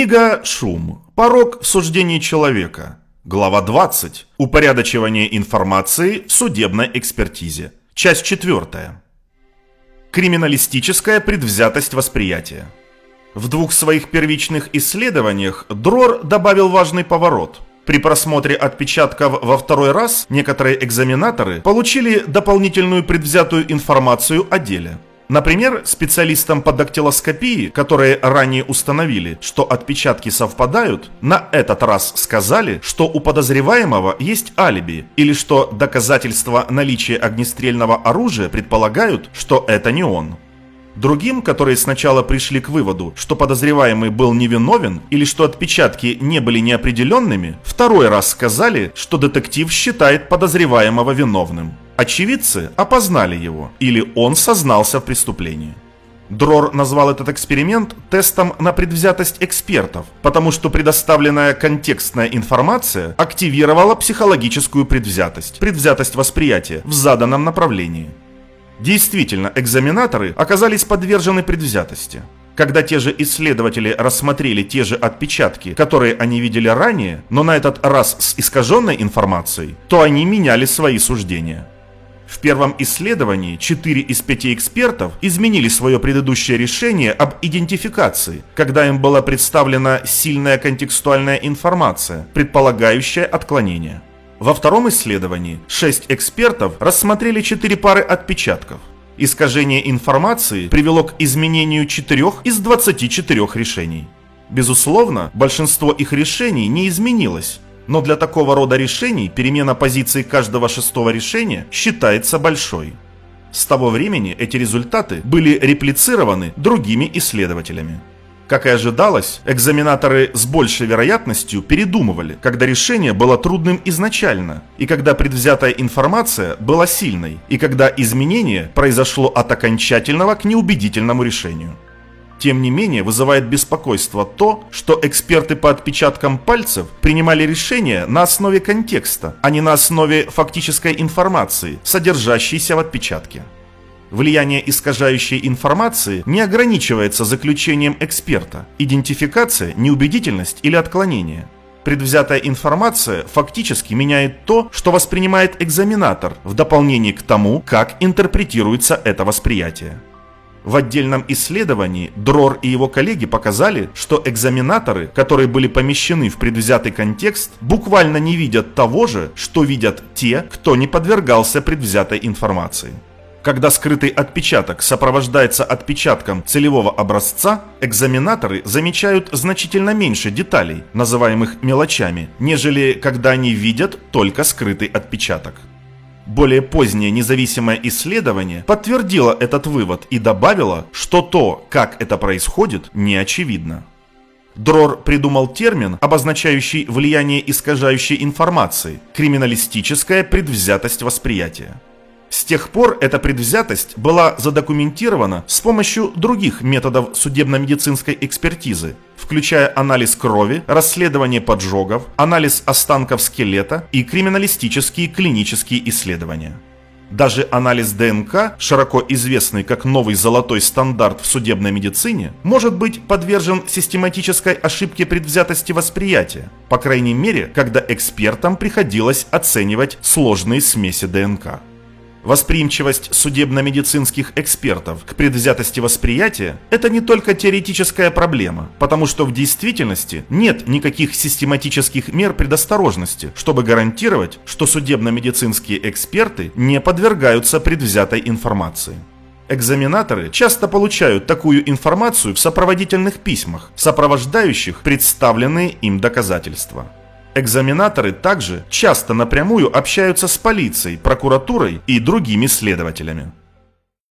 Книга «Шум. Порог в суждении человека». Глава 20. Упорядочивание информации в судебной экспертизе. Часть 4. Криминалистическая предвзятость восприятия. В двух своих первичных исследованиях Дрор добавил важный поворот. При просмотре отпечатков во второй раз некоторые экзаменаторы получили дополнительную предвзятую информацию о деле – Например, специалистам по дактилоскопии, которые ранее установили, что отпечатки совпадают, на этот раз сказали, что у подозреваемого есть алиби, или что доказательства наличия огнестрельного оружия предполагают, что это не он. Другим, которые сначала пришли к выводу, что подозреваемый был невиновен или что отпечатки не были неопределенными, второй раз сказали, что детектив считает подозреваемого виновным. Очевидцы опознали его, или он сознался в преступлении. Дрор назвал этот эксперимент тестом на предвзятость экспертов, потому что предоставленная контекстная информация активировала психологическую предвзятость, предвзятость восприятия в заданном направлении. Действительно, экзаменаторы оказались подвержены предвзятости. Когда те же исследователи рассмотрели те же отпечатки, которые они видели ранее, но на этот раз с искаженной информацией, то они меняли свои суждения. В первом исследовании 4 из 5 экспертов изменили свое предыдущее решение об идентификации, когда им была представлена сильная контекстуальная информация, предполагающая отклонение. Во втором исследовании 6 экспертов рассмотрели 4 пары отпечатков. Искажение информации привело к изменению 4 из 24 решений. Безусловно, большинство их решений не изменилось, но для такого рода решений перемена позиции каждого шестого решения считается большой. С того времени эти результаты были реплицированы другими исследователями. Как и ожидалось, экзаменаторы с большей вероятностью передумывали, когда решение было трудным изначально, и когда предвзятая информация была сильной, и когда изменение произошло от окончательного к неубедительному решению. Тем не менее, вызывает беспокойство то, что эксперты по отпечаткам пальцев принимали решения на основе контекста, а не на основе фактической информации, содержащейся в отпечатке. Влияние искажающей информации не ограничивается заключением эксперта, идентификация, неубедительность или отклонение. Предвзятая информация фактически меняет то, что воспринимает экзаменатор, в дополнение к тому, как интерпретируется это восприятие. В отдельном исследовании Дрор и его коллеги показали, что экзаменаторы, которые были помещены в предвзятый контекст, буквально не видят того же, что видят те, кто не подвергался предвзятой информации. Когда скрытый отпечаток сопровождается отпечатком целевого образца, экзаменаторы замечают значительно меньше деталей, называемых мелочами, нежели когда они видят только скрытый отпечаток. Более позднее независимое исследование подтвердило этот вывод и добавило, что то, как это происходит, не очевидно. Дрор придумал термин, обозначающий влияние искажающей информации – криминалистическая предвзятость восприятия. С тех пор эта предвзятость была задокументирована с помощью других методов судебно-медицинской экспертизы, включая анализ крови, расследование поджогов, анализ останков скелета и криминалистические клинические исследования. Даже анализ ДНК, широко известный как новый золотой стандарт в судебной медицине, может быть подвержен систематической ошибке предвзятости восприятия, по крайней мере, когда экспертам приходилось оценивать сложные смеси ДНК. Восприимчивость судебно-медицинских экспертов к предвзятости восприятия – это не только теоретическая проблема, потому что в действительности нет никаких систематических мер предосторожности, чтобы гарантировать, что судебно-медицинские эксперты не подвергаются предвзятой информации. Экзаменаторы часто получают такую информацию в сопроводительных письмах, сопровождающих представленные им доказательства. Экзаменаторы также часто напрямую общаются с полицией, прокуратурой и другими следователями.